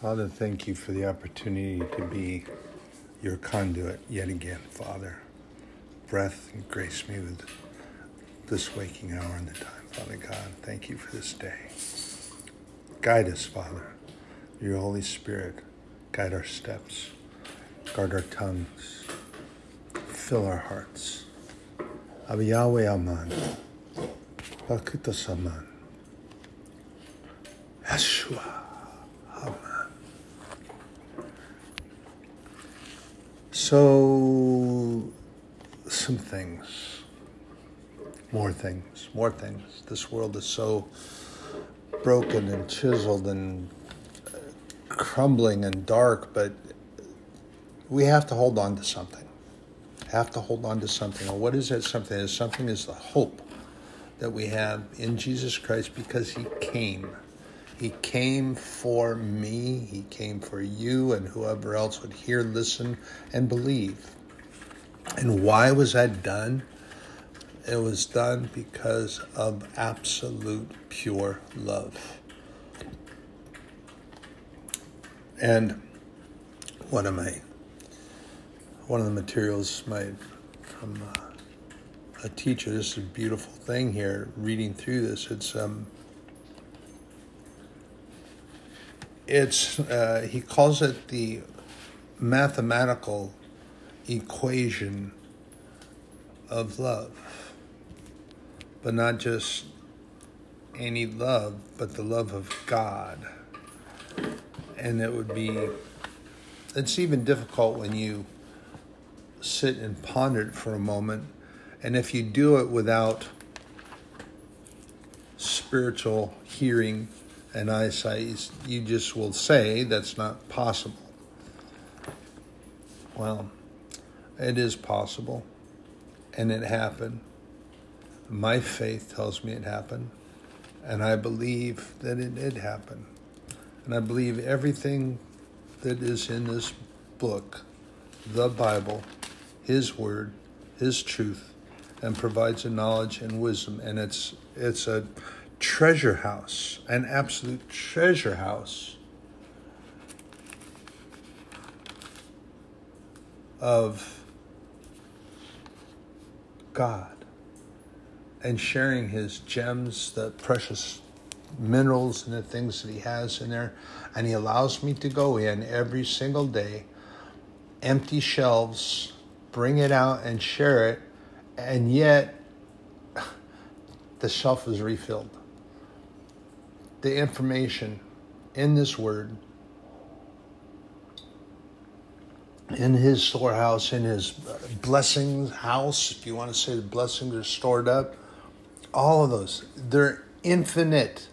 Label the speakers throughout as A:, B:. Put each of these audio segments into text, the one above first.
A: Father, thank you for the opportunity to be your conduit yet again, Father. Breath and grace me with this waking hour and the time, Father God. Thank you for this day. Guide us, Father. Your Holy Spirit, guide our steps, guard our tongues, fill our hearts. Abi Yahweh Aman. Bakuta Saman. Yeshua. So, some things, more things, more things. This world is so broken and chiseled and uh, crumbling and dark, but we have to hold on to something. Have to hold on to something. What is that something? Is something is the hope that we have in Jesus Christ because He came. He came for me, He came for you, and whoever else would hear, listen, and believe. And why was that done? It was done because of absolute pure love. And one of my one of the materials my from uh, a teacher. This is a beautiful thing here. Reading through this, it's um, it's uh, he calls it the mathematical equation of love, but not just any love, but the love of God. And it would be, it's even difficult when you sit and ponder it for a moment. And if you do it without spiritual hearing and I say, you just will say that's not possible. Well, it is possible, and it happened. My faith tells me it happened, and I believe that it did happen. And I believe everything that is in this book, the Bible, His Word, His truth, and provides a knowledge and wisdom. And it's it's a treasure house, an absolute treasure house of God and sharing his gems, the precious minerals and the things that he has in there. And he allows me to go in every single day, empty shelves, bring it out and share it. And yet, the shelf is refilled. The information in this word, in his storehouse, in his blessings house, if you want to say the blessings are stored up, all of those, they're infinite.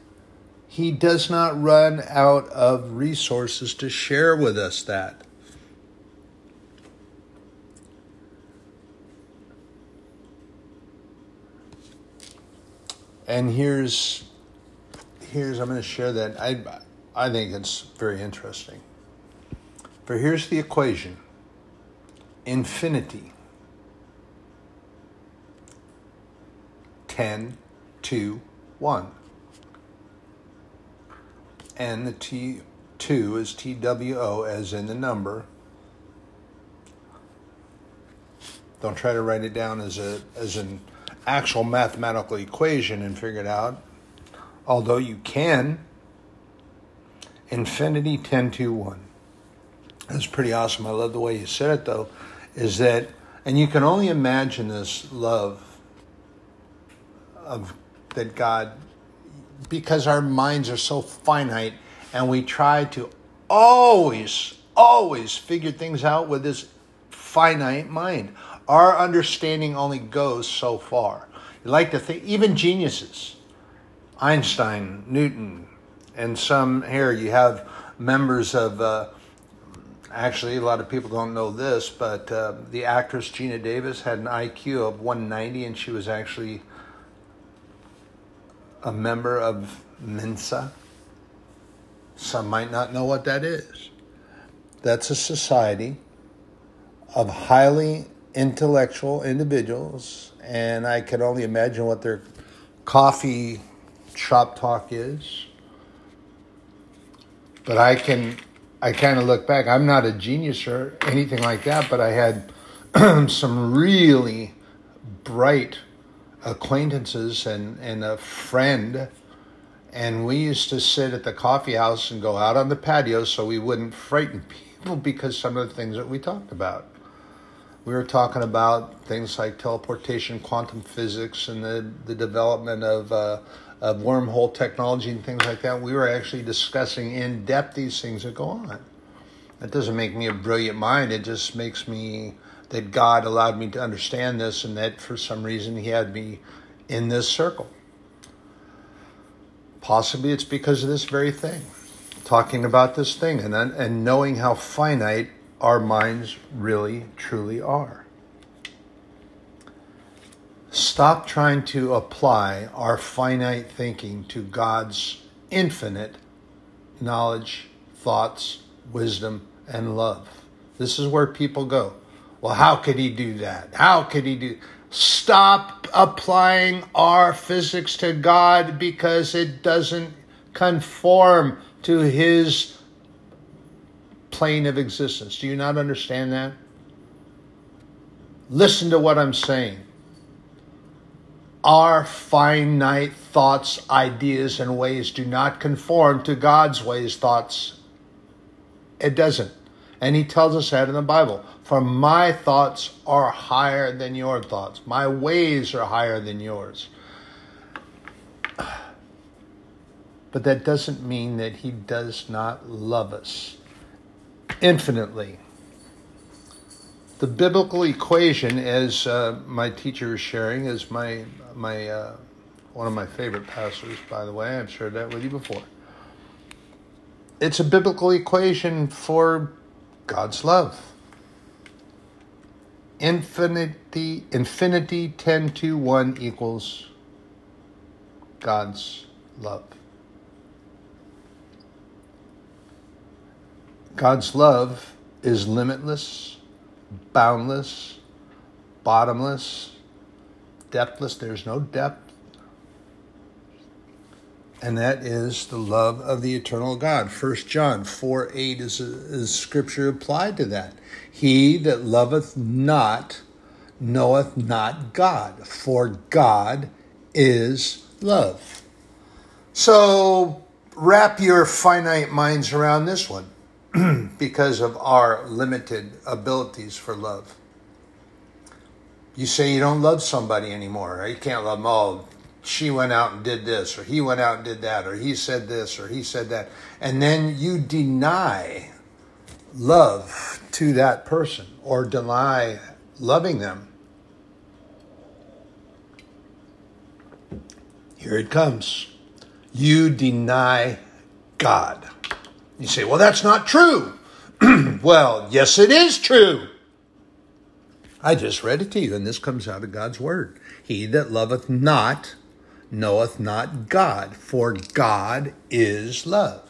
A: He does not run out of resources to share with us that. And here's here's I'm going to share that I I think it's very interesting. For here's the equation. Infinity 10 2 1 and the T two is T W O as in the number. Don't try to write it down as a as an actual mathematical equation and figure it out. Although you can. Infinity 10 to 1. That's pretty awesome. I love the way you said it though. Is that and you can only imagine this love of that God because our minds are so finite and we try to always, always figure things out with this finite mind. Our understanding only goes so far. You like to think, even geniuses, Einstein, Newton, and some here you have members of, uh, actually, a lot of people don't know this, but uh, the actress Geena Davis had an IQ of 190 and she was actually a member of Mensa. Some might not know what that is. That's a society of highly intellectual individuals, and I can only imagine what their coffee shop talk is. But I can I kind of look back. I'm not a genius or anything like that, but I had some really bright acquaintances and, and a friend. And we used to sit at the coffee house and go out on the patio so we wouldn't frighten people because some of the things that we talked about. We were talking about things like teleportation, quantum physics, and the, the development of, uh, of wormhole technology and things like that. We were actually discussing in depth these things that go on. That doesn't make me a brilliant mind, it just makes me that God allowed me to understand this and that for some reason He had me in this circle. Possibly it's because of this very thing, talking about this thing and, and knowing how finite our minds really, truly are. Stop trying to apply our finite thinking to God's infinite knowledge, thoughts, wisdom, and love. This is where people go. Well, how could he do that? How could he do? Stop applying our physics to God because it doesn't conform to his plane of existence. Do you not understand that? Listen to what I'm saying. Our finite thoughts, ideas, and ways do not conform to God's ways, thoughts. It doesn't. And he tells us that in the Bible. For my thoughts are higher than your thoughts, my ways are higher than yours. But that doesn't mean that he does not love us infinitely. The biblical equation, as uh, my teacher is sharing, is my my uh, one of my favorite pastors, by the way. I've shared that with you before. It's a biblical equation for God's love. Infinity, infinity 10 to 1 equals God's love. God's love is limitless, boundless, bottomless, depthless. There's no depth and that is the love of the eternal God. 1 John 4 8 is, is scripture applied to that. He that loveth not knoweth not God, for God is love. So wrap your finite minds around this one because of our limited abilities for love. You say you don't love somebody anymore? You can't love them all she went out and did this, or he went out and did that, or he said this, or he said that. And then you deny love to that person or deny loving them. Here it comes. You deny God. You say, well, that's not true. well, yes, it is true. I just read it to you, and this comes out of God's word. He that loveth not knoweth not God, for God is love.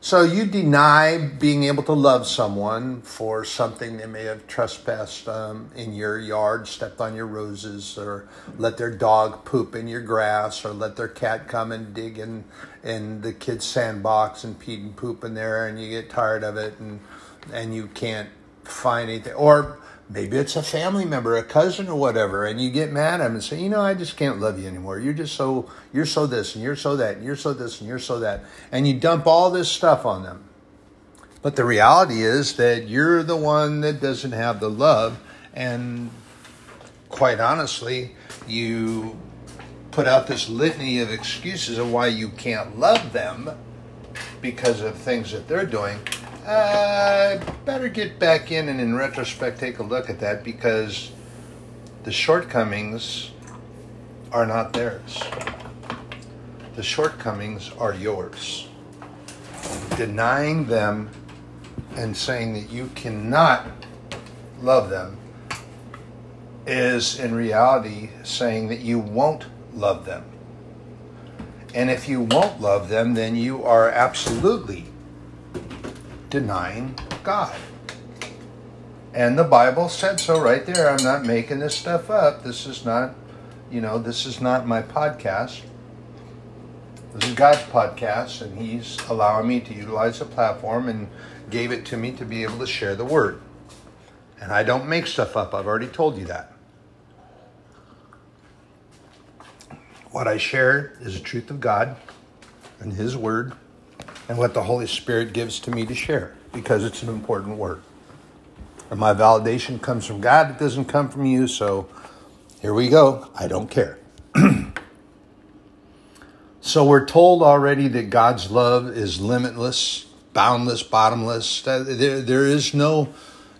A: So you deny being able to love someone for something they may have trespassed um, in your yard, stepped on your roses, or let their dog poop in your grass, or let their cat come and dig in, in the kid's sandbox and pee and poop in there, and you get tired of it, and and you can't find anything, or maybe it's a family member, a cousin or whatever, and you get mad at them and say, you know, I just can't love you anymore. You're just so, you're so this and you're so that and you're so this and you're so that. And you dump all this stuff on them. But the reality is that you're the one that doesn't have the love. And quite honestly, you put out this litany of excuses of why you can't love them because of things that they're doing uh, better get back in and in retrospect take a look at that because the shortcomings are not theirs. The shortcomings are yours. Denying them and saying that you cannot love them is in reality saying that you won't love them. And if you won't love them, then you are absolutely denying God. And the Bible said so right there. I'm not making this stuff up. This is not, you know, this is not my podcast. This is God's podcast, and He's allowing me to utilize the platform and gave it to me to be able to share the word. And I don't make stuff up, I've already told you that. What I share is the truth of God and His word and what the Holy Spirit gives to me to share because it's an important word. And my validation comes from God, it doesn't come from you, so here we go. I don't care. so we're told already that God's love is limitless, boundless, bottomless. There, there is no,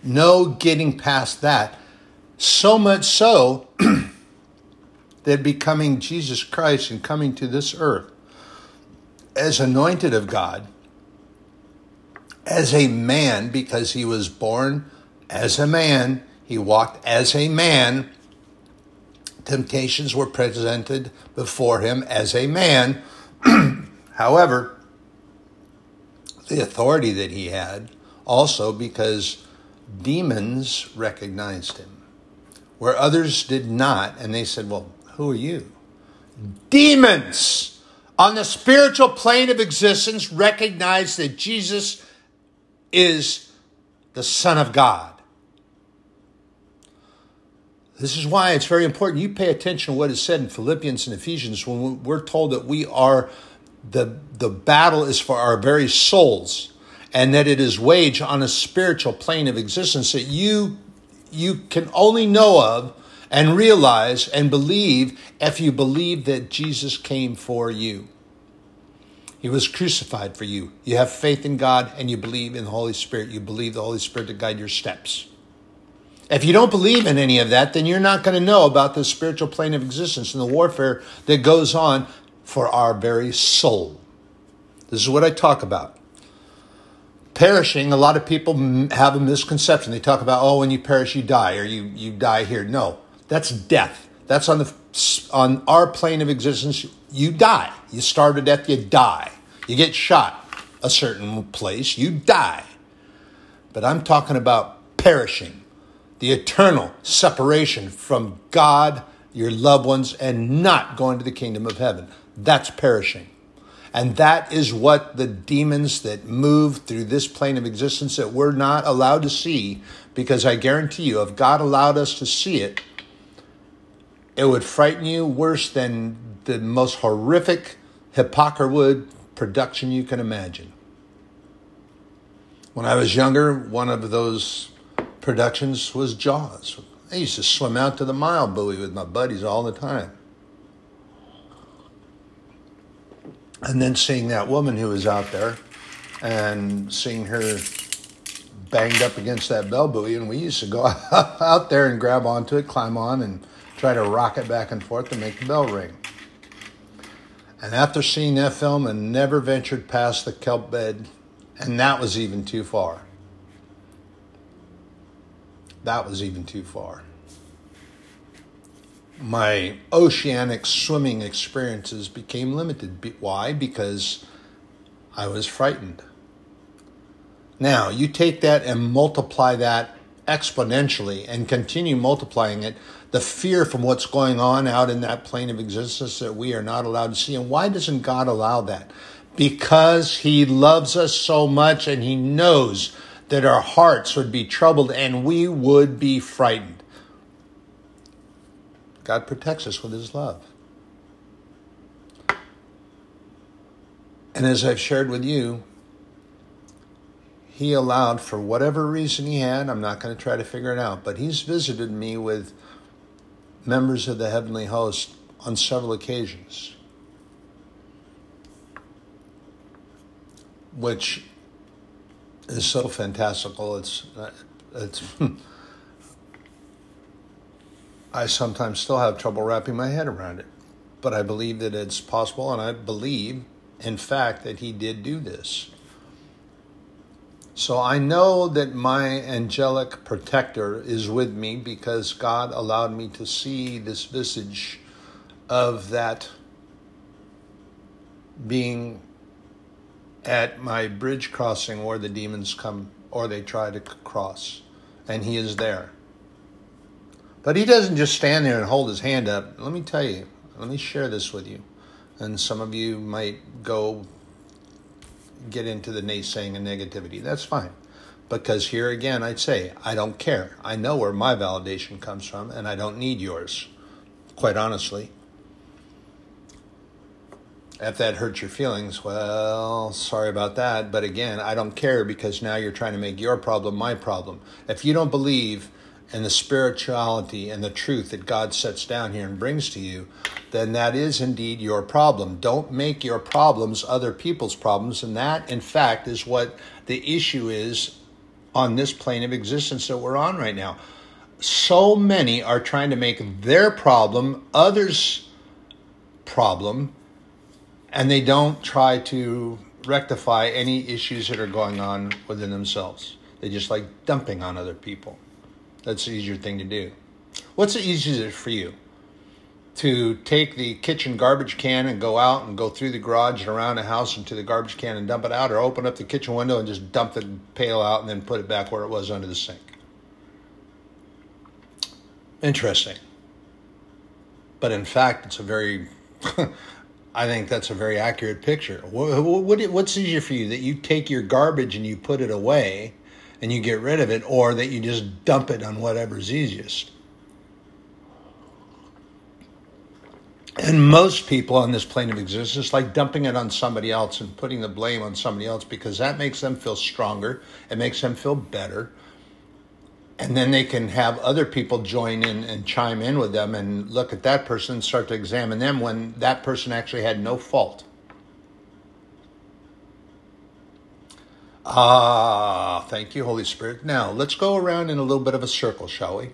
A: no getting past that. So much so that becoming Jesus Christ and coming to this earth as anointed of God, as a man, because he was born as a man, he walked as a man. Temptations were presented before him as a man. However, the authority that he had also because demons recognized him, where others did not, and they said, Well, who are you? Demons! On the spiritual plane of existence, recognize that Jesus is the Son of God. This is why it's very important you pay attention to what is said in Philippians and Ephesians when we're told that we are the, the battle is for our very souls and that it is waged on a spiritual plane of existence that you you can only know of and realize and believe if you believe that Jesus came for you. He was crucified for you. You have faith in God and you believe in the Holy Spirit. You believe the Holy Spirit to guide your steps. If you don't believe in any of that, then you're not going to know about the spiritual plane of existence and the warfare that goes on for our very soul. This is what I talk about. Perishing, a lot of people have a misconception. They talk about, oh, when you perish, you die, or you, you die here. No, that's death. That's on the on our plane of existence. You die. You starve to death. You die. You get shot a certain place. You die. But I'm talking about perishing, the eternal separation from God, your loved ones, and not going to the kingdom of heaven. That's perishing. And that is what the demons that move through this plane of existence that we're not allowed to see, because I guarantee you, if God allowed us to see it, it would frighten you worse than the most horrific Hippocawood production you can imagine. When I was younger, one of those productions was Jaws. I used to swim out to the mile buoy with my buddies all the time. And then seeing that woman who was out there and seeing her banged up against that bell buoy, and we used to go out there and grab onto it, climb on, and try to rock it back and forth to make the bell ring. And after seeing that film and never ventured past the kelp bed, and that was even too far. That was even too far. My oceanic swimming experiences became limited. Why? Because I was frightened. Now, you take that and multiply that exponentially and continue multiplying it the fear from what's going on out in that plane of existence that we are not allowed to see. And why doesn't God allow that? Because He loves us so much and He knows that our hearts would be troubled and we would be frightened. God protects us with His love. And as I've shared with you, He allowed, for whatever reason He had, I'm not going to try to figure it out, but He's visited me with members of the heavenly host on several occasions, which is so fantastical. It's uh, it's. I sometimes still have trouble wrapping my head around it, but I believe that it's possible, and I believe, in fact, that he did do this. So I know that my angelic protector is with me because God allowed me to see this visage of that being at my bridge crossing where the demons come or they try to cross. And he is there. But he doesn't just stand there and hold his hand up. Let me tell you, let me share this with you. And some of you might go get into the naysaying and negativity. That's fine. Because here again, I'd say, I don't care. I know where my validation comes from, and I don't need yours, quite honestly. If that hurts your feelings, well, sorry about that. But again, I don't care because now you're trying to make your problem my problem. If you don't believe in the spirituality and the truth that God sets down here and brings to you, then that is indeed your problem. Don't make your problems other people's problems. And that, in fact, is what the issue is on this plane of existence that we're on right now. So many are trying to make their problem others' problem, and they don't try to rectify any issues that are going on within themselves. They just like dumping on other people. That's the easier thing to do. What's the easiest for you? To take the kitchen garbage can and go out and go through the garage and around the house into the garbage can and dump it out, or open up the kitchen window and just dump the pail out and then put it back where it was under the sink. Interesting. But in fact, it's a very, I think that's a very accurate picture. What, what, what's easier for you? That you take your garbage and you put it away and you get rid of it, or that you just dump it on whatever's easiest. And most people on this plane of existence like dumping it on somebody else and putting the blame on somebody else because that makes them feel stronger. It makes them feel better. And then they can have other people join in and chime in with them and look at that person and start to examine them when that person actually had no fault. Ah, thank you, Holy Spirit. Now, let's go around in a little bit of a circle, shall we?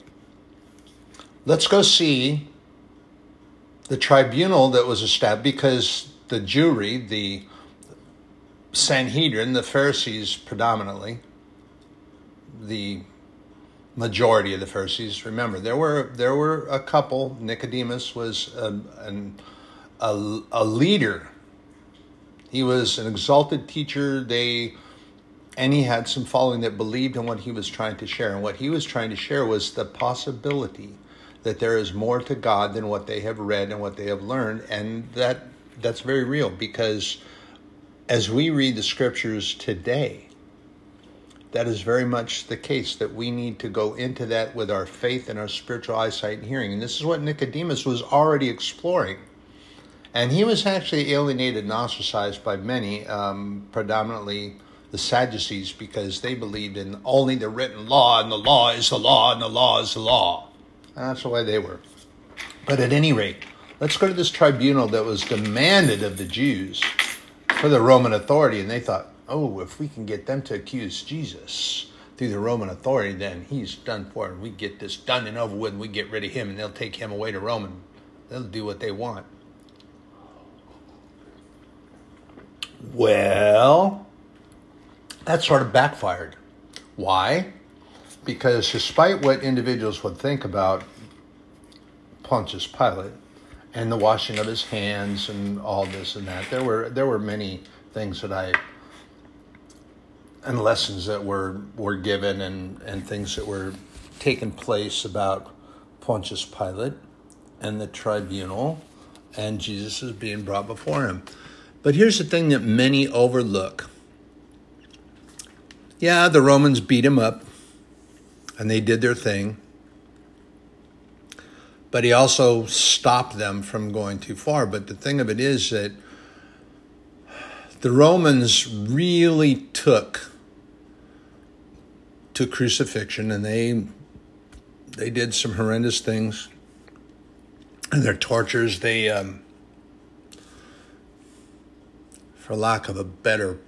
A: Let's go see the tribunal that was established because the jury, the Sanhedrin, the Pharisees predominantly, the majority of the Pharisees. Remember, there were there were a couple. Nicodemus was a, an, a, a leader. He was an exalted teacher. They and he had some following that believed in what he was trying to share. And what he was trying to share was the possibility that there is more to God than what they have read and what they have learned, and that that's very real because as we read the scriptures today, that is very much the case that we need to go into that with our faith and our spiritual eyesight and hearing. And this is what Nicodemus was already exploring. And he was actually alienated and ostracized by many, um, predominantly the Sadducees because they believed in only the written law, and the law is the law, and the law is the law. That's the way they were. But at any rate, let's go to this tribunal that was demanded of the Jews for the Roman authority. And they thought, oh, if we can get them to accuse Jesus through the Roman authority, then he's done for. And we get this done and over with, and we get rid of him, and they'll take him away to Rome, and they'll do what they want. Well, that sort of backfired. Why? Because despite what individuals would think about Pontius Pilate and the washing of his hands and all this and that, there were there were many things that I and lessons that were were given and, and things that were taking place about Pontius Pilate and the tribunal and Jesus is being brought before him. But here's the thing that many overlook yeah, the Romans beat him up and they did their thing. But he also stopped them from going too far. But the thing of it is that the Romans really took to crucifixion and they they did some horrendous things and their tortures they um, for lack of a better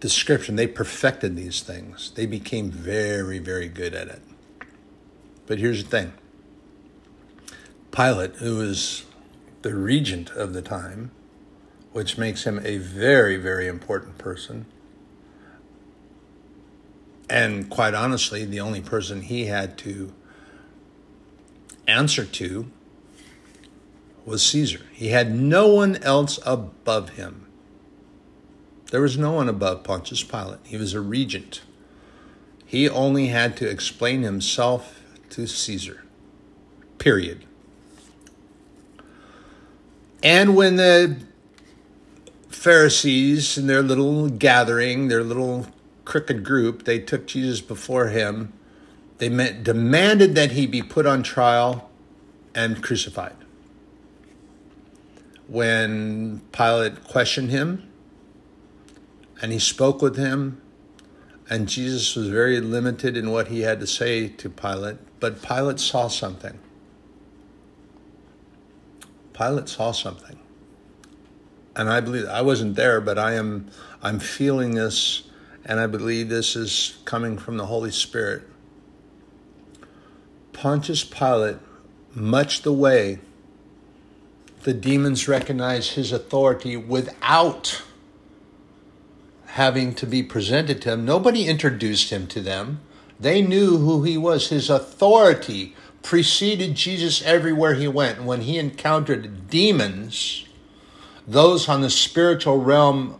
A: description, they perfected these things. They became very, very good at it. But here's the thing Pilate, who was the regent of the time, which makes him a very, very important person, and quite honestly, the only person he had to answer to was Caesar. He had no one else above him. There was no one above Pontius Pilate. He was a regent. He only had to explain himself to Caesar. Period. And when the Pharisees in their little gathering, their little crooked group, they took Jesus before him, they demanded that he be put on trial and crucified. When Pilate questioned him and he spoke with him, and Jesus was very limited in what he had to say to Pilate, but Pilate saw something. Pilate saw something. And I believe I wasn't there, but I am I'm feeling this and I believe this is coming from the Holy Spirit. Pontius Pilate, much the way the demons recognize his authority without having to be presented to him. Nobody introduced him to them. They knew who he was. His authority preceded Jesus everywhere he went. When he encountered demons, those on the spiritual realm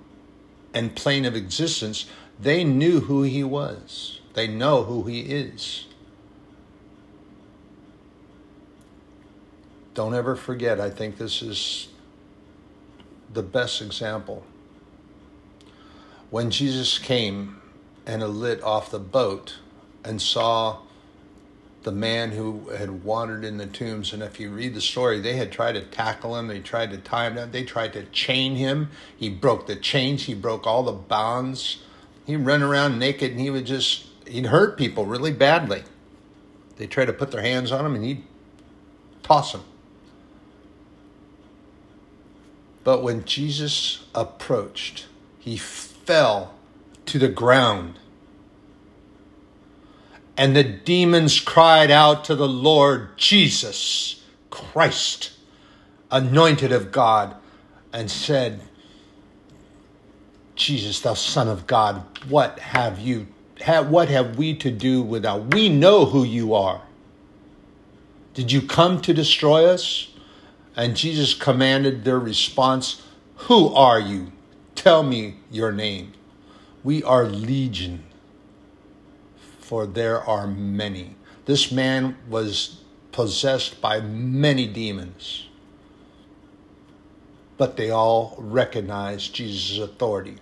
A: and plane of existence, they knew who he was. They know who he is. Don't ever forget, I think this is the best example when Jesus came and lit off the boat and saw the man who had wandered in the tombs, and if you read the story, they had tried to tackle him, they tried to tie him down, they tried to chain him. He broke the chains, he broke all the bonds. He'd run around naked and he would just, he'd hurt people really badly. They tried to put their hands on him and he'd toss them. But when Jesus approached, he fell to the ground. And the demons cried out to the Lord Jesus Christ, anointed of God, and said, Jesus, thou Son of God, what have you have, what have we to do with thou? We know who you are. Did you come to destroy us? And Jesus commanded their response, Who are you? Tell me your name. We are legion, for there are many. This man was possessed by many demons, but they all recognized Jesus' authority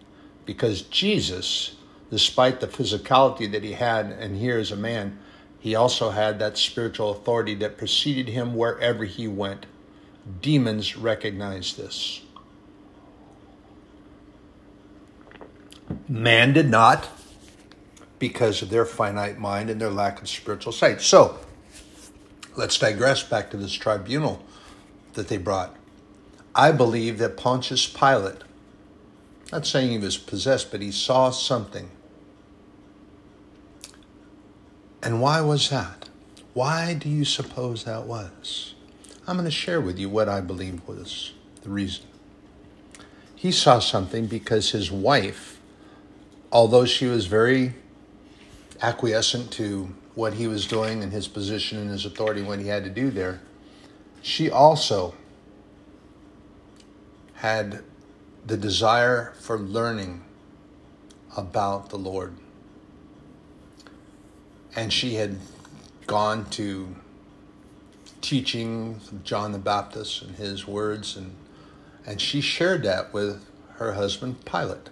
A: because Jesus, despite the physicality that he had, and here is a man, he also had that spiritual authority that preceded him wherever he went. Demons recognized this. Man did not because of their finite mind and their lack of spiritual sight. So, let's digress back to this tribunal that they brought. I believe that Pontius Pilate, not saying he was possessed, but he saw something. And why was that? Why do you suppose that was? I'm going to share with you what I believe was the reason. He saw something because his wife although she was very acquiescent to what he was doing and his position and his authority when he had to do there, she also had the desire for learning about the Lord. And she had gone to teaching John the Baptist and his words, and, and she shared that with her husband Pilate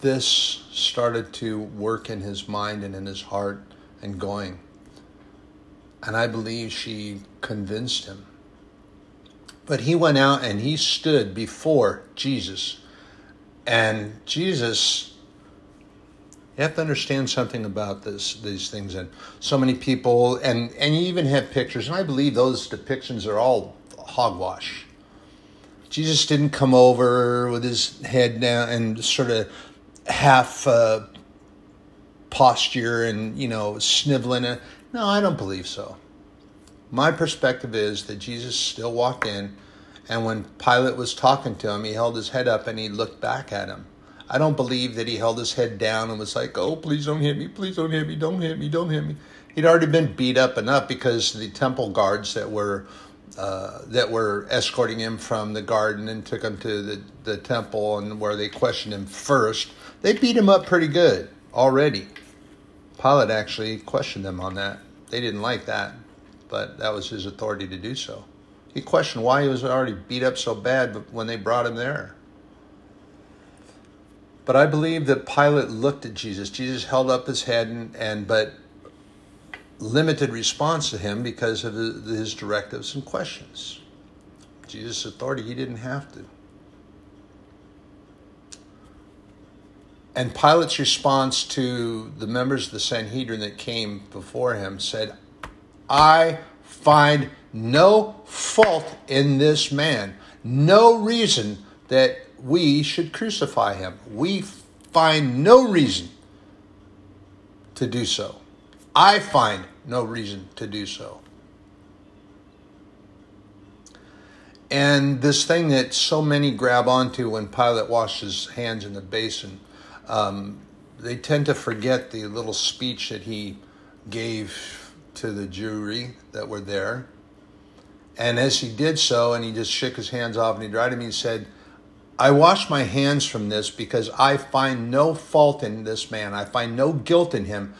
A: this started to work in his mind and in his heart and going. And I believe she convinced him. But he went out and he stood before Jesus. And Jesus, you have to understand something about this, these things. And so many people, and, and you even have pictures, and I believe those depictions are all hogwash. Jesus didn't come over with his head down and sort of half uh, posture and you know sniveling. No, I don't believe so. My perspective is that Jesus still walked in, and when Pilate was talking to him, he held his head up and he looked back at him. I don't believe that he held his head down and was like, "Oh, please don't hit me! Please don't hit me! Don't hit me! Don't hit me!" He'd already been beat up enough because the temple guards that were uh, that were escorting him from the garden and took him to the, the temple and where they questioned him first they beat him up pretty good already. Pilate actually questioned them on that. They didn't like that, but that was his authority to do so. He questioned why he was already beat up so bad when they brought him there. But I believe that Pilate looked at Jesus. Jesus held up his head and, and but limited response to him because of his directives and questions. Jesus' authority, he didn't have to. And Pilate's response to the members of the Sanhedrin that came before him said, I find no fault in this man, no reason that we should crucify him. We find no reason to do so. I find no reason to do so. And this thing that so many grab onto when Pilate washes his hands in the basin, um, they tend to forget the little speech that he gave to the jury that were there. And as he did so, and he just shook his hands off and he dried them, he said, I wash my hands from this because I find no fault in this man. I find no guilt in him.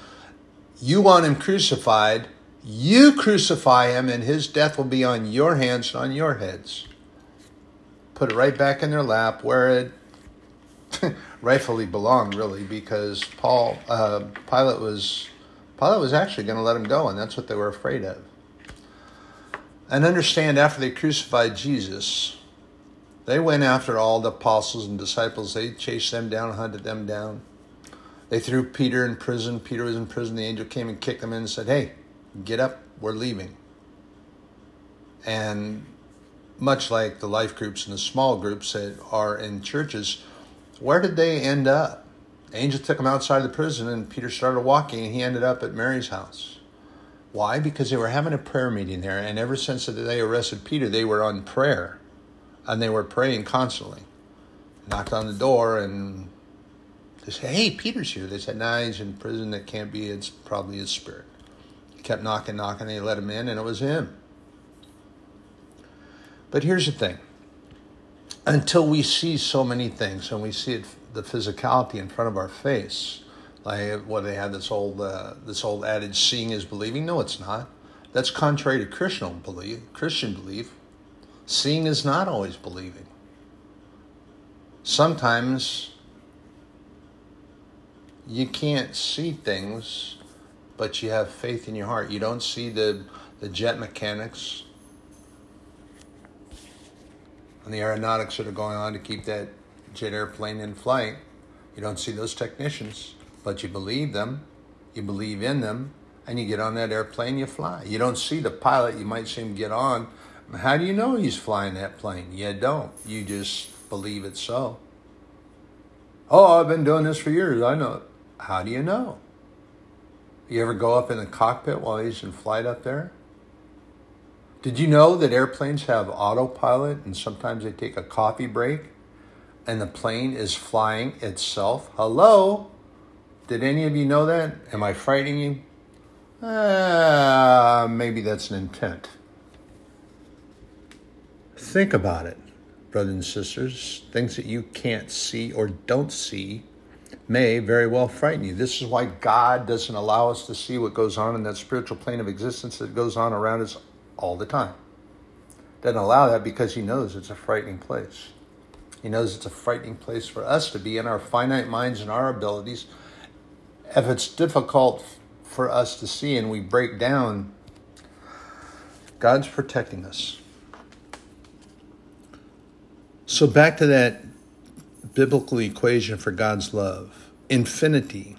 A: You want him crucified. You crucify him, and his death will be on your hands and on your heads. Put it right back in their lap wear it rightfully belonged, really, because Paul uh, Pilate was Pilate was actually going to let him go, and that's what they were afraid of. And understand, after they crucified Jesus, they went after all the apostles and disciples. They chased them down, hunted them down. They threw Peter in prison. Peter was in prison. The angel came and kicked him in and said, Hey, get up. We're leaving. And much like the life groups and the small groups that are in churches, where did they end up? Angel took him outside the prison, and Peter started walking, and he ended up at Mary's house. Why? Because they were having a prayer meeting there, and ever since they arrested Peter, they were on prayer, and they were praying constantly. Knocked on the door, and they said, Hey, Peter's here. They said, Nah, he's in prison. That can't be. It's probably his spirit. He kept knocking, knocking. They let him in, and it was him. But here's the thing until we see so many things and we see it, the physicality in front of our face, like what they had this old uh, this old adage, "Seeing is believing." No, it's not. That's contrary to Christian belief. Christian belief. Seeing is not always believing. Sometimes you can't see things, but you have faith in your heart. You don't see the the jet mechanics and the aeronautics that are going on to keep that jet airplane in flight. You don't see those technicians, but you believe them, you believe in them, and you get on that airplane, you fly. You don't see the pilot, you might see him get on. How do you know he's flying that plane? You don't. You just believe it so. Oh, I've been doing this for years. I know. How do you know? You ever go up in the cockpit while he's in flight up there? Did you know that airplanes have autopilot and sometimes they take a coffee break and the plane is flying itself? Hello? Did any of you know that? Am I frightening you? Uh, maybe that's an intent. Think about it, brothers and sisters. Things that you can't see or don't see may very well frighten you. This is why God doesn't allow us to see what goes on in that spiritual plane of existence that goes on around us all the time. Doesn't allow that because he knows it's a frightening place. He knows it's a frightening place for us to be in our finite minds and our abilities. If it's difficult for us to see and we break down, God's protecting us. So, back to that biblical equation for God's love infinity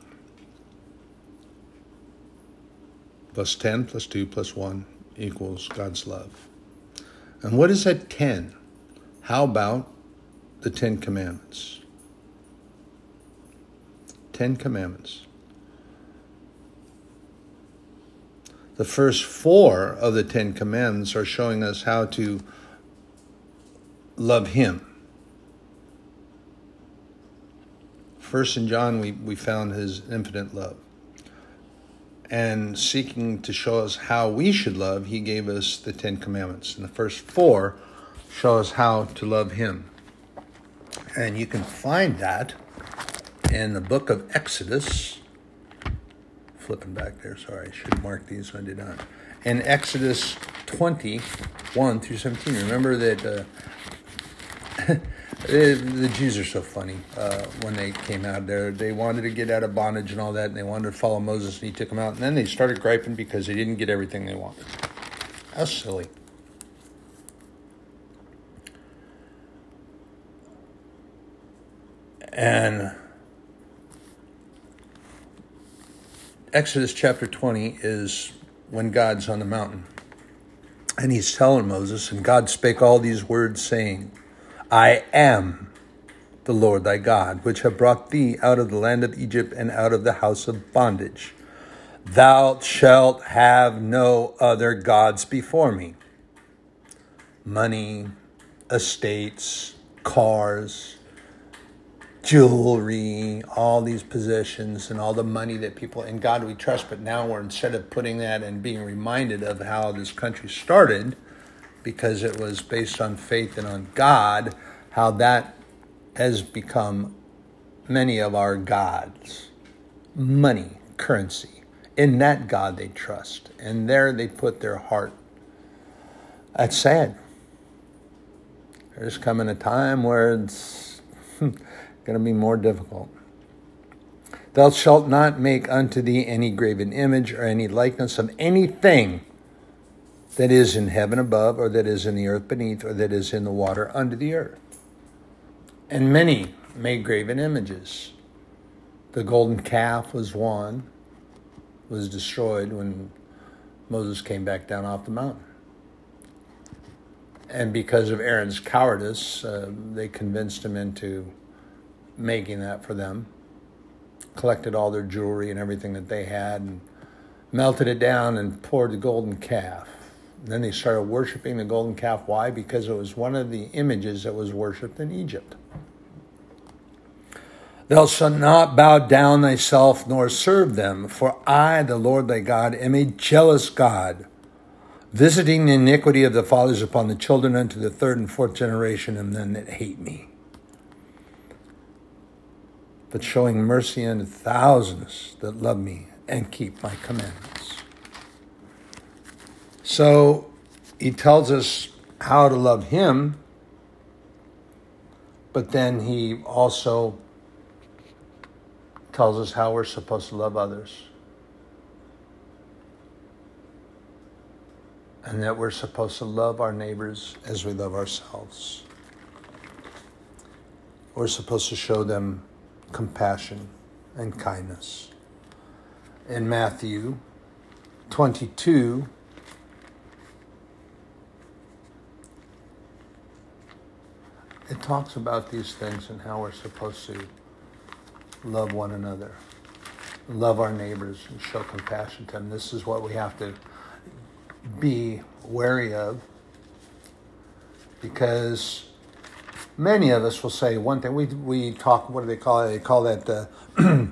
A: plus 10 plus 2 plus 1 equals God's love. And what is that 10? How about the Ten Commandments? Ten Commandments. The first four of the Ten Commandments are showing us how to love Him. First in John, we, we found His infinite love and seeking to show us how we should love, he gave us the Ten Commandments. And the first four show us how to love him. And you can find that in the book of Exodus. Flipping back there, sorry, I should mark these, I did not. In Exodus 21 through 17. Remember that uh, the Jews are so funny uh, when they came out there. They wanted to get out of bondage and all that, and they wanted to follow Moses, and he took them out. And then they started griping because they didn't get everything they wanted. How silly. And Exodus chapter 20 is when God's on the mountain. And he's telling Moses, and God spake all these words, saying, I am the Lord thy God, which have brought thee out of the land of Egypt and out of the house of bondage. Thou shalt have no other gods before me. Money, estates, cars, jewelry, all these possessions, and all the money that people in God we trust. But now we're instead of putting that and being reminded of how this country started, because it was based on faith and on God, how that has become many of our gods. Money, currency. In that God they trust. And there they put their heart. That's sad. There's coming a time where it's going to be more difficult. Thou shalt not make unto thee any graven image or any likeness of anything that is in heaven above, or that is in the earth beneath, or that is in the water under the earth. And many made graven images. The golden calf was one, was destroyed when Moses came back down off the mountain. And because of Aaron's cowardice, uh, they convinced him into making that for them. Collected all their jewelry and everything that they had and melted it down and poured the golden calf. And then they started worshiping the golden calf. Why? Because it was one of the images that was worshipped in Egypt. Thou shalt not bow down thyself nor serve them, for I, the Lord thy God, am a jealous God, visiting the iniquity of the fathers upon the children unto the third and fourth generation of them that hate me but showing mercy unto thousands that love me and keep my commandments. So he tells us how to love him, but then he also tells us how we're supposed to love others. And that we're supposed to love our neighbors as we love ourselves. We're supposed to show them compassion, and kindness. In Matthew 22, it talks about these things and how we're supposed to love one another, love our neighbors, and show compassion to them. This is what we have to be wary of because many of us will say one thing. We we talk. What do they call it? They call that the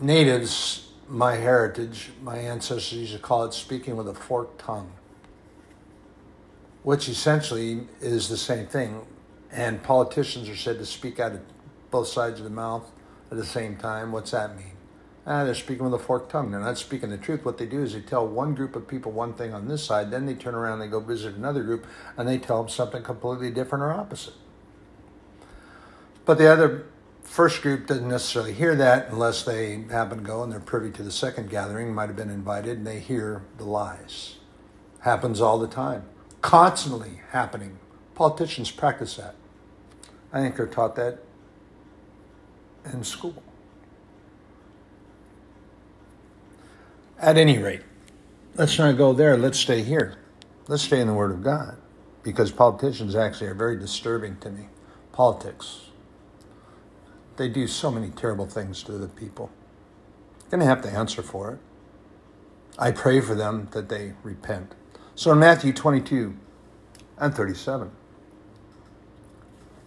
A: natives. My heritage, my ancestors used to call it speaking with a forked tongue, which essentially is the same thing. And politicians are said to speak out of both sides of the mouth at the same time. What's that mean? Ah, they're speaking with a forked tongue. They're not speaking the truth. What they do is they tell one group of people one thing on this side, then they turn around and they go visit another group and they tell them something completely different or opposite. But the other first group doesn't necessarily hear that unless they happen to go and they're privy to the second gathering, might have been invited, and they hear the lies. Happens all the time, constantly happening. Politicians practice that. I think they're taught that in school. At any rate, let's not go there. Let's stay here. Let's stay in the Word of God because politicians actually are very disturbing to me. Politics. They do so many terrible things to the people. Going to have to answer for it. I pray for them that they repent. So in Matthew 22 and 37,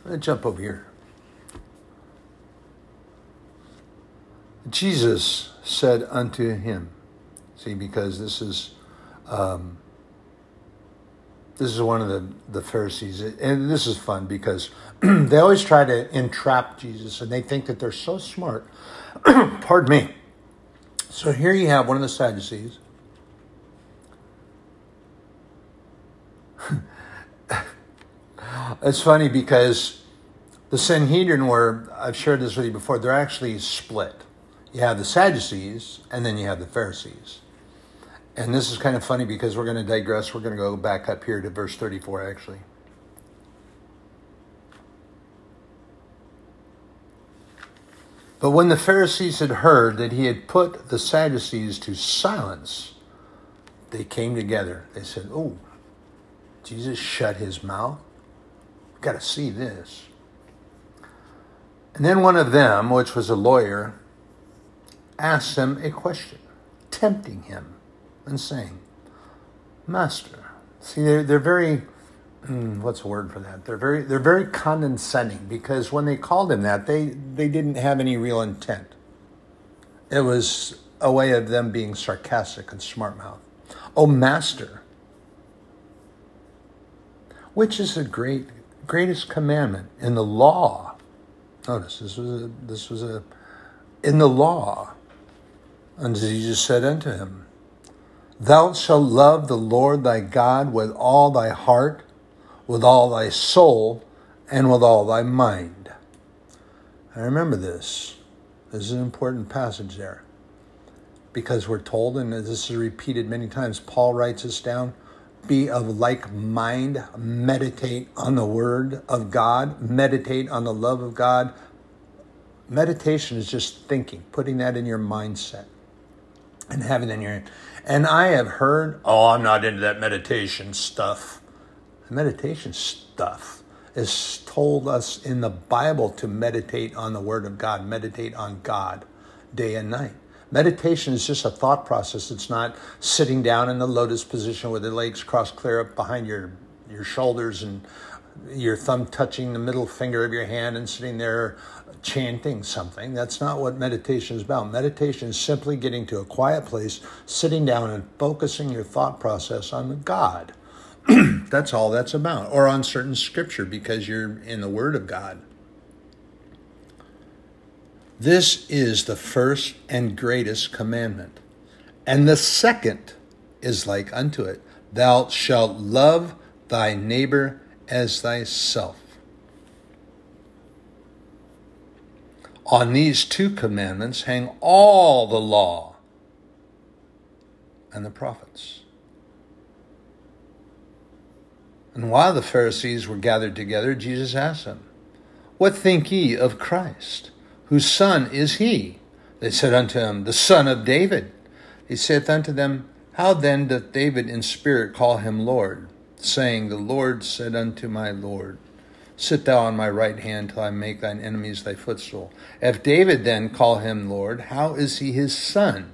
A: let me jump over here. Jesus said unto him, See, because this is um, this is one of the, the Pharisees, and this is fun because they always try to entrap Jesus, and they think that they're so smart. Pardon me. So here you have one of the Sadducees it's funny because the Sanhedrin were, I've shared this with you before, they're actually split. You have the Sadducees and then you have the Pharisees. And this is kind of funny because we're going to digress. We're going to go back up here to verse 34, actually. But when the Pharisees had heard that he had put the Sadducees to silence, they came together. They said, Oh, Jesus shut his mouth. We've got to see this. And then one of them, which was a lawyer, asked him a question, tempting him and saying, Master. See, they're, they're very, hmm, what's the word for that? They're very, they're very condescending because when they called him that, they, they didn't have any real intent. It was a way of them being sarcastic and smart mouth. Oh, Master, which is a great, greatest commandment in the law? Notice this was a, this was a in the law. And Jesus said unto him, Thou shalt love the Lord thy God with all thy heart, with all thy soul, and with all thy mind. I remember this. This is an important passage there. Because we're told, and this is repeated many times, Paul writes this down be of like mind, meditate on the word of God, meditate on the love of God. Meditation is just thinking, putting that in your mindset and having that in your and I have heard, oh, I'm not into that meditation stuff. Meditation stuff is told us in the Bible to meditate on the Word of God, meditate on God day and night. Meditation is just a thought process. It's not sitting down in the lotus position with the legs crossed clear up behind your, your shoulders and your thumb touching the middle finger of your hand and sitting there chanting something. That's not what meditation is about. Meditation is simply getting to a quiet place, sitting down and focusing your thought process on God. that's all that's about. Or on certain scripture because you're in the Word of God. This is the first and greatest commandment. And the second is like unto it Thou shalt love thy neighbor as thyself. On these two commandments hang all the law and the prophets. And while the Pharisees were gathered together, Jesus asked them, What think ye of Christ? Whose son is he? They said unto him, The son of David. He saith unto them, How then doth David in spirit call him Lord, saying, The Lord said unto my Lord, Sit thou on my right hand till I make thine enemies thy footstool. If David then call him Lord, how is he his son?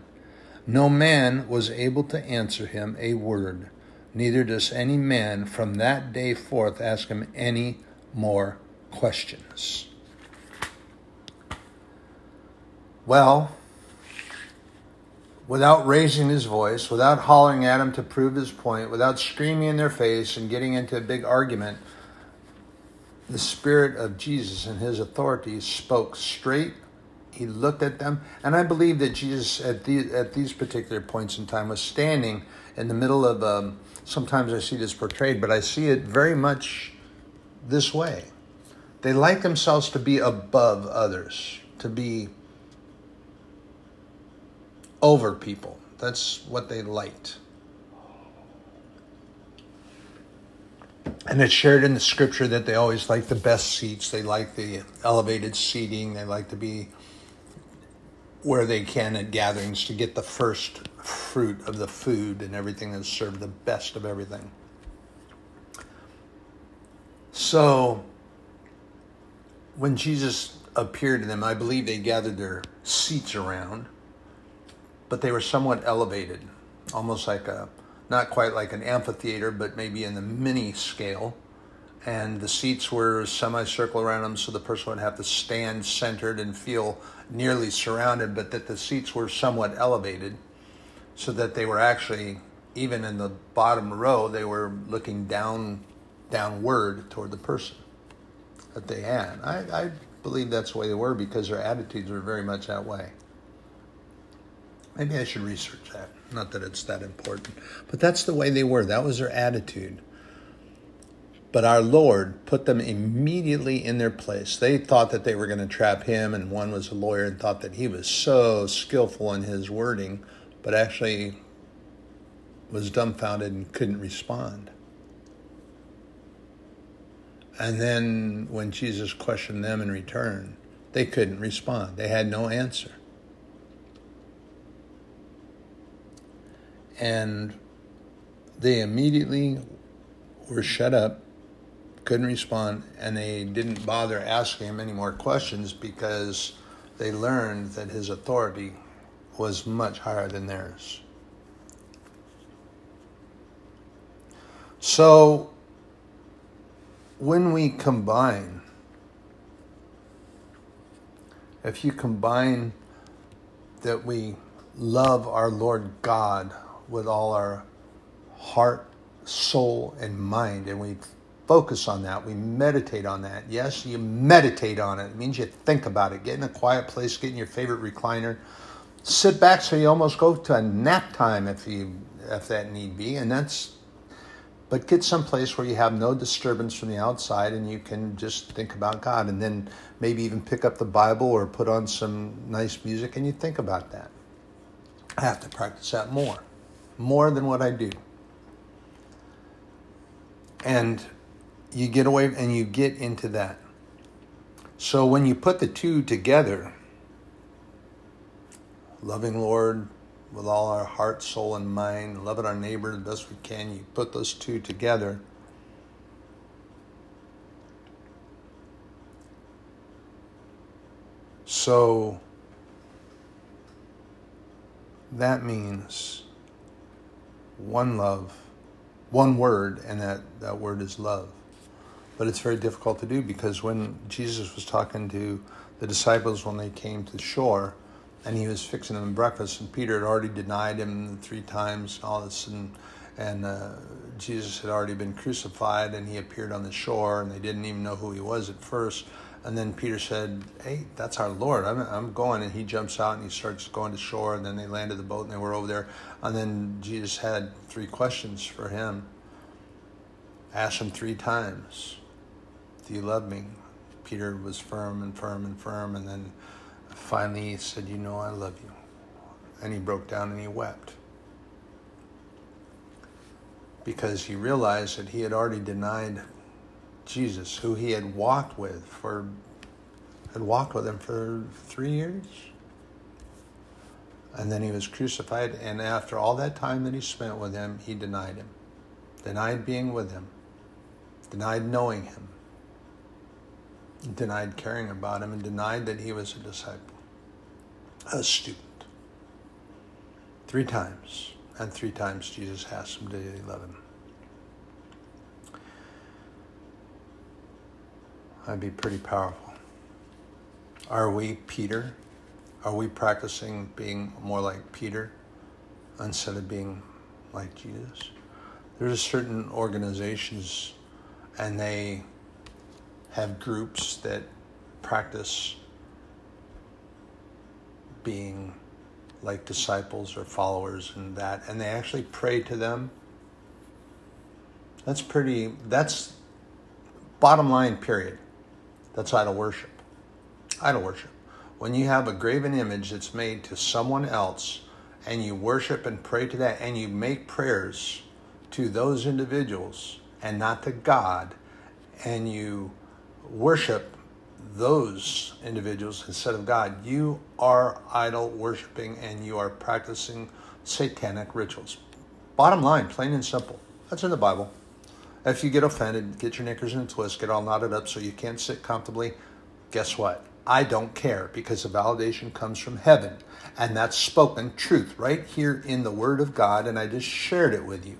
A: No man was able to answer him a word, neither does any man from that day forth ask him any more questions. Well, without raising his voice, without hollering at him to prove his point, without screaming in their face and getting into a big argument, the Spirit of Jesus and his authority spoke straight. He looked at them, and I believe that Jesus, at, the, at these particular points in time, was standing in the middle of. Um, sometimes I see this portrayed, but I see it very much this way. They like themselves to be above others, to be over people. That's what they liked. and it's shared in the scripture that they always like the best seats. They like the elevated seating. They like to be where they can at gatherings to get the first fruit of the food and everything that's served, the best of everything. So, when Jesus appeared to them, I believe they gathered their seats around, but they were somewhat elevated, almost like a not quite like an amphitheater, but maybe in the mini scale. And the seats were semicircle around them, so the person would have to stand centered and feel nearly surrounded, but that the seats were somewhat elevated, so that they were actually, even in the bottom row, they were looking down, downward toward the person that they had. I, I believe that's the way they were because their attitudes were very much that way. Maybe I should research that. Not that it's that important, but that's the way they were. That was their attitude. But our Lord put them immediately in their place. They thought that they were going to trap him, and one was a lawyer and thought that he was so skillful in his wording, but actually was dumbfounded and couldn't respond. And then when Jesus questioned them in return, they couldn't respond. They had no answer. And they immediately were shut up, couldn't respond, and they didn't bother asking him any more questions because they learned that his authority was much higher than theirs. So, when we combine, if you combine that we love our Lord God with all our heart, soul, and mind, and we focus on that, we meditate on that. Yes, you meditate on it. It means you think about it. Get in a quiet place, get in your favorite recliner, sit back so you almost go to a nap time if you if that need be, and that's but get someplace where you have no disturbance from the outside and you can just think about God and then maybe even pick up the Bible or put on some nice music and you think about that. I have to practice that more, more than what I do. And you get away and you get into that. So when you put the two together, loving Lord, with all our heart, soul, and mind, loving our neighbor the best we can. You put those two together. So that means one love, one word, and that, that word is love. But it's very difficult to do because when Jesus was talking to the disciples when they came to shore, and he was fixing them breakfast, and Peter had already denied him three times, all this, and and uh, Jesus had already been crucified, and he appeared on the shore, and they didn't even know who he was at first. And then Peter said, "Hey, that's our Lord. I'm, I'm going." And he jumps out and he starts going to shore. And then they landed the boat and they were over there. And then Jesus had three questions for him. Asked him three times, "Do you love me?" Peter was firm and firm and firm, and then Finally, he said, You know, I love you. And he broke down and he wept. Because he realized that he had already denied Jesus, who he had walked with for, had walked with him for three years. And then he was crucified, and after all that time that he spent with him, he denied him, denied being with him, denied knowing him, denied caring about him, and denied that he was a disciple a student. Three times. And three times Jesus asked him, he love him? That'd be pretty powerful. Are we Peter? Are we practicing being more like Peter instead of being like Jesus? There's certain organizations and they have groups that practice being like disciples or followers and that and they actually pray to them that's pretty that's bottom line period that's idol worship idol worship when you have a graven image that's made to someone else and you worship and pray to that and you make prayers to those individuals and not to god and you worship those individuals instead of God. You are idol worshiping and you are practicing satanic rituals. Bottom line, plain and simple. That's in the Bible. If you get offended, get your knickers in a twist, get all knotted up so you can't sit comfortably, guess what? I don't care because the validation comes from heaven. And that's spoken truth right here in the Word of God. And I just shared it with you.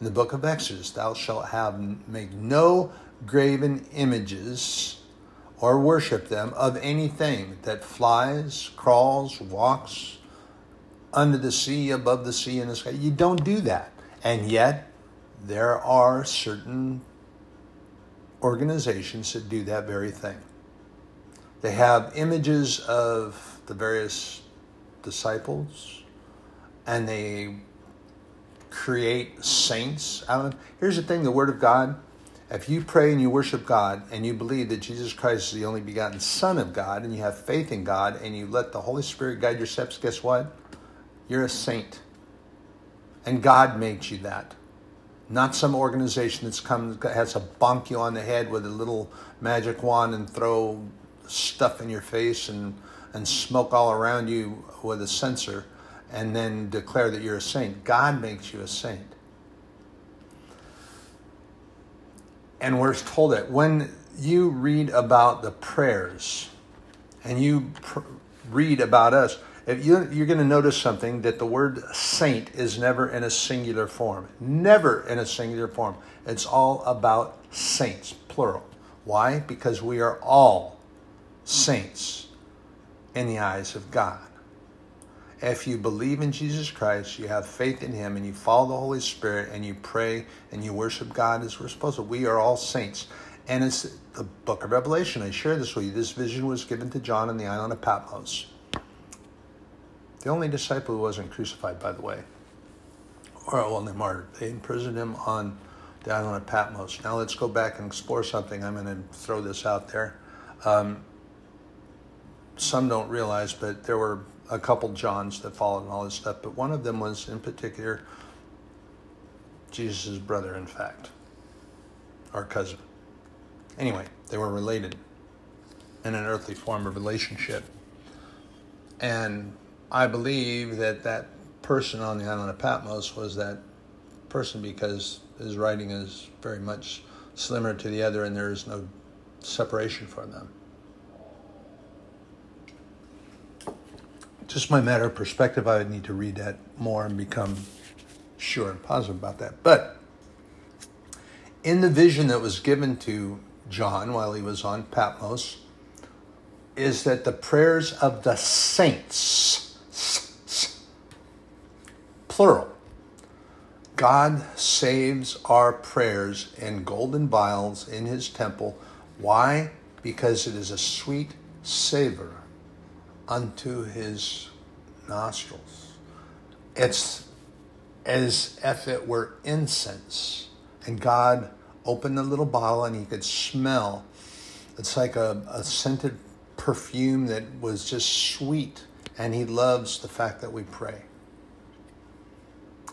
A: In the book of Exodus, thou shalt have make no graven images or worship them of anything that flies, crawls, walks under the sea, above the sea, in the sky. You don't do that. And yet, there are certain organizations that do that very thing. They have images of the various disciples and they create saints out of Here's the thing the Word of God If you pray and you worship God and you believe that Jesus Christ is the only begotten Son of God and you have faith in God and you let the Holy Spirit guide your steps, guess what? You're a saint. And God makes you that. Not some organization that's come has to bonk you on the head with a little magic wand and throw stuff in your face and, and smoke all around you with a censer and then declare that you're a saint. God makes you a saint. And we're told that when you read about the prayers and you pr- read about us, if you, you're going to notice something that the word saint is never in a singular form. Never in a singular form. It's all about saints, plural. Why? Because we are all saints in the eyes of God. If you believe in Jesus Christ, you have faith in Him, and you follow the Holy Spirit, and you pray and you worship God as we're supposed to, we are all saints. And it's the book of Revelation. I share this with you. This vision was given to John on the island of Patmos. The only disciple who wasn't crucified, by the way, or only martyred. They imprisoned him on the island of Patmos. Now let's go back and explore something. I'm going to throw this out there. Um, some don't realize, but there were a couple Johns that followed and all this stuff, but one of them was in particular Jesus' brother, in fact, our cousin. Anyway, they were related in an earthly form of relationship. And I believe that that person on the island of Patmos was that person because his writing is very much similar to the other and there is no separation from them. Just my matter of perspective, I would need to read that more and become sure and positive about that. But in the vision that was given to John while he was on Patmos, is that the prayers of the saints, plural, God saves our prayers in golden vials in his temple. Why? Because it is a sweet savor unto his nostrils. It's as if it were incense. And God opened the little bottle and he could smell. It's like a, a scented perfume that was just sweet. And he loves the fact that we pray.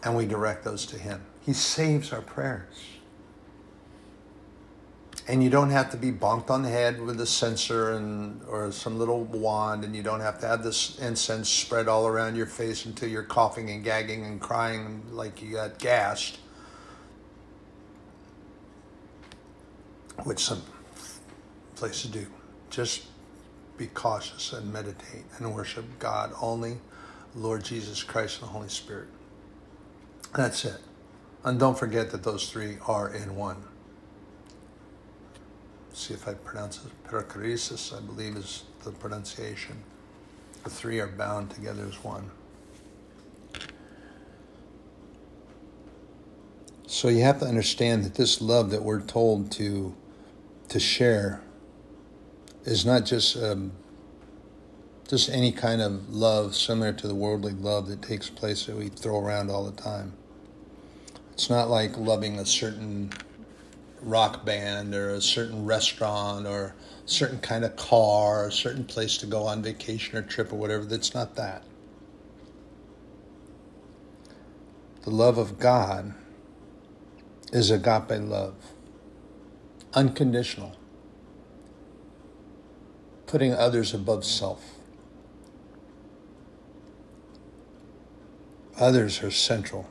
A: And we direct those to him. He saves our prayers. And you don't have to be bonked on the head with a censer and or some little wand, and you don't have to have this incense spread all around your face until you're coughing and gagging and crying like you got gassed. Which some places do. Just be cautious and meditate and worship God only, Lord Jesus Christ and the Holy Spirit. That's it. And don't forget that those three are in one. See if I pronounce it. Perichoresis, I believe, is the pronunciation. The three are bound together as one. So you have to understand that this love that we're told to to share is not just um, just any kind of love similar to the worldly love that takes place that we throw around all the time. It's not like loving a certain rock band or a certain restaurant or a certain kind of car or a certain place to go on vacation or trip or whatever. That's not that. The love of God is agape love, unconditional, putting others above self. Others are central.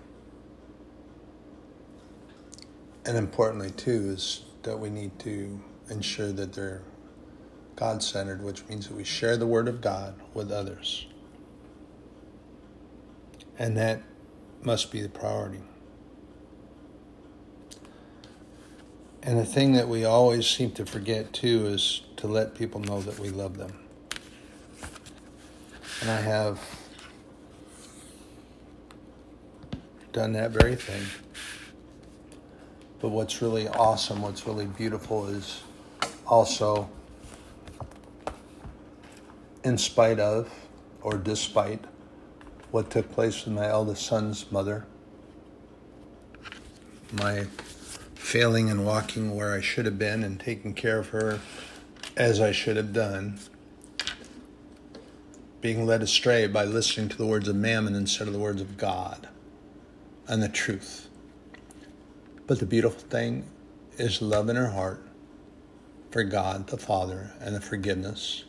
A: And importantly, too, is that we need to ensure that they're God centered, which means that we share the Word of God with others. And that must be the priority. And the thing that we always seem to forget, too, is to let people know that we love them. And I have done that very thing. But what's really awesome, what's really beautiful is also, in spite of or despite what took place with my eldest son's mother, my failing and walking where I should have been and taking care of her as I should have done, being led astray by listening to the words of mammon instead of the words of God and the truth. But the beautiful thing is love in her heart for God the Father and the forgiveness.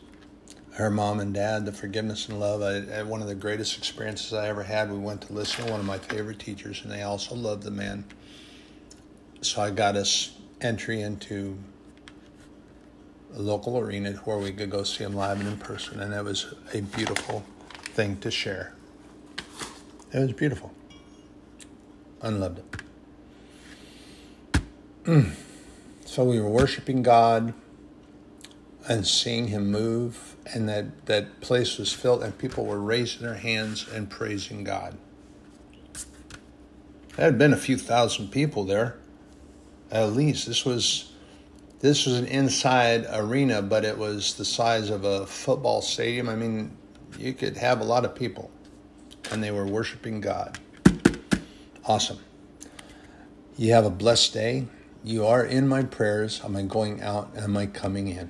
A: Her mom and dad, the forgiveness and love. I, one of the greatest experiences I ever had, we went to listen to one of my favorite teachers, and they also loved the man. So I got us entry into a local arena where we could go see him live and in person, and it was a beautiful thing to share. It was beautiful. Unloved it. So we were worshiping God and seeing Him move, and that, that place was filled, and people were raising their hands and praising God. There had been a few thousand people there, at least. This was this was an inside arena, but it was the size of a football stadium. I mean, you could have a lot of people, and they were worshiping God. Awesome. You have a blessed day. You are in my prayers. Am I going out? Am I coming in?